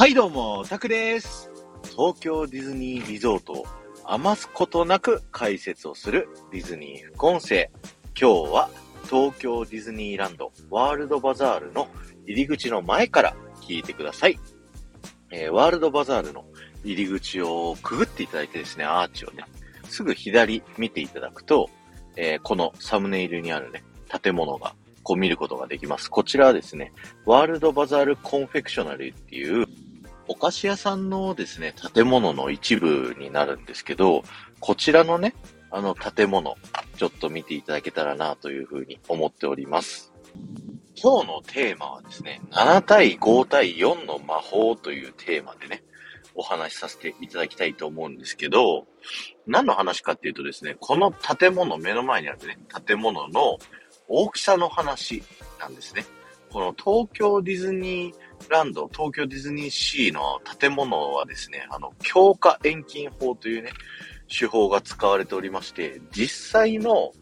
はいどうも、タクです。東京ディズニーリゾートを余すことなく解説をするディズニー副音声。今日は東京ディズニーランドワールドバザールの入り口の前から聞いてください。えーワールドバザールの入り口をくぐっていただいてですね、アーチをね、すぐ左見ていただくと、えーこのサムネイルにあるね、建物がこう見ることができます。こちらはですね、ワールドバザールコンフェクショナルっていうお菓子屋さんのですね、建物の一部になるんですけど、こちらのね、あの建物、ちょっと見ていただけたらなというふうに思っております。今日のテーマはですね、7対5対4の魔法というテーマでね、お話しさせていただきたいと思うんですけど、何の話かっていうとですね、この建物、目の前にあるね、建物の大きさの話なんですね。この東京ディズニーランド、東京ディズニーシーの建物はですね、あの、強化遠近法というね、手法が使われておりまして、実際の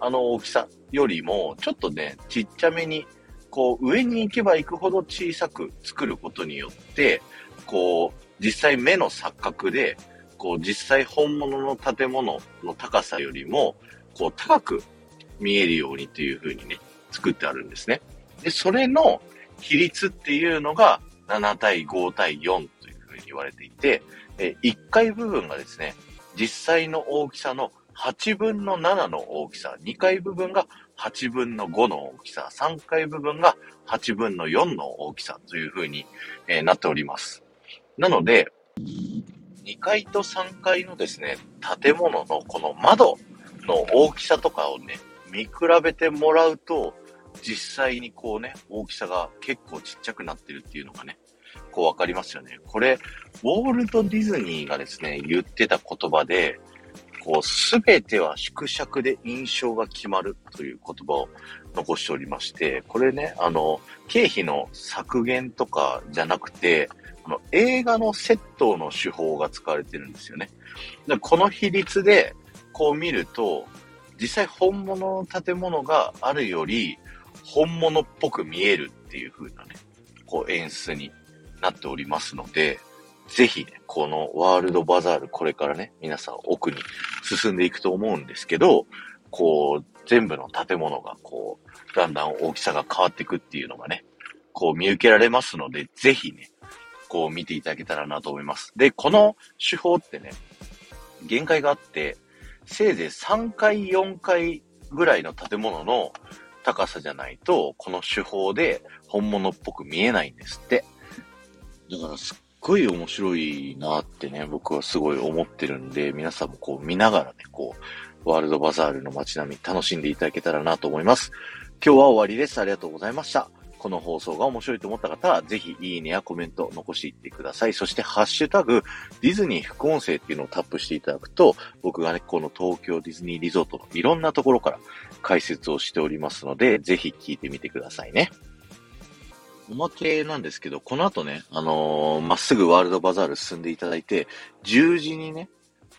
あの大きさよりも、ちょっとね、ちっちゃめに、こう、上に行けば行くほど小さく作ることによって、こう、実際目の錯覚で、こう、実際本物の建物の高さよりも、こう、高く見えるようにという風にね、作ってあるんですね。で、それの比率っていうのが7対5対4というふうに言われていて、え1階部分がですね、実際の大きさの8分の7の大きさ、2階部分が8分の5の大きさ、3階部分が8分の4の大きさというふうに、えなっております。なので、2階と3階のですね、建物のこの窓の大きさとかをね、見比べてもらうと、実際にこうね、大きさが結構ちっちゃくなってるっていうのがね、こうわかりますよね。これ、ウォールト・ディズニーがですね、言ってた言葉で、こう、すべては縮尺で印象が決まるという言葉を残しておりまして、これね、あの、経費の削減とかじゃなくて、あの映画のセットの手法が使われてるんですよね。でこの比率で、こう見ると、実際本物の建物があるより、本物っぽく見えるっていう風なね、こう演出になっておりますので、ぜひね、このワールドバザール、これからね、皆さん奥に進んでいくと思うんですけど、こう、全部の建物がこう、だんだん大きさが変わっていくっていうのがね、こう見受けられますので、ぜひね、こう見ていただけたらなと思います。で、この手法ってね、限界があって、せいぜい3階、4階ぐらいの建物の高さじゃないと、この手法で本物っぽく見えないんですって。だからすっごい面白いなってね、僕はすごい思ってるんで、皆さんもこう見ながらね、こう、ワールドバザールの街並み楽しんでいただけたらなと思います。今日は終わりです。ありがとうございました。この放送が面白いと思った方は、ぜひいいねやコメント残していってください。そして、ハッシュタグ、ディズニー副音声っていうのをタップしていただくと、僕がね、この東京ディズニーリゾートのいろんなところから解説をしておりますので、ぜひ聞いてみてくださいね。おまけなんですけど、この後ね、あのーまっすぐワールドバザール進んでいただいて、十字にね、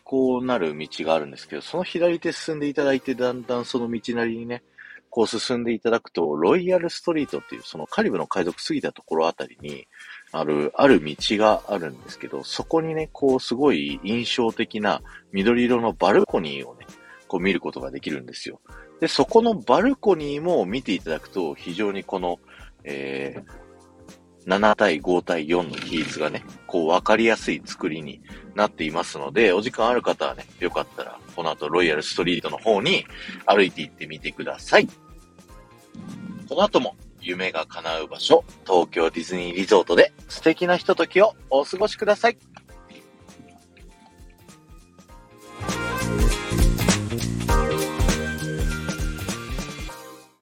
こうなる道があるんですけど、その左手進んでいただいて、だんだんその道なりにね、こう進んでいただくと、ロイヤルストリートっていう、そのカリブの海賊過ぎたところあたりに、ある、ある道があるんですけど、そこにね、こうすごい印象的な緑色のバルコニーをね、こう見ることができるんですよ。で、そこのバルコニーも見ていただくと、非常にこの、えー、7対5対4の比率がね、こう分かりやすい作りになっていますので、お時間ある方はね、よかったら、この後ロイヤルストリートの方に歩いて行ってみてください。この後も夢が叶う場所、東京ディズニーリゾートで素敵なひとときをお過ごしください。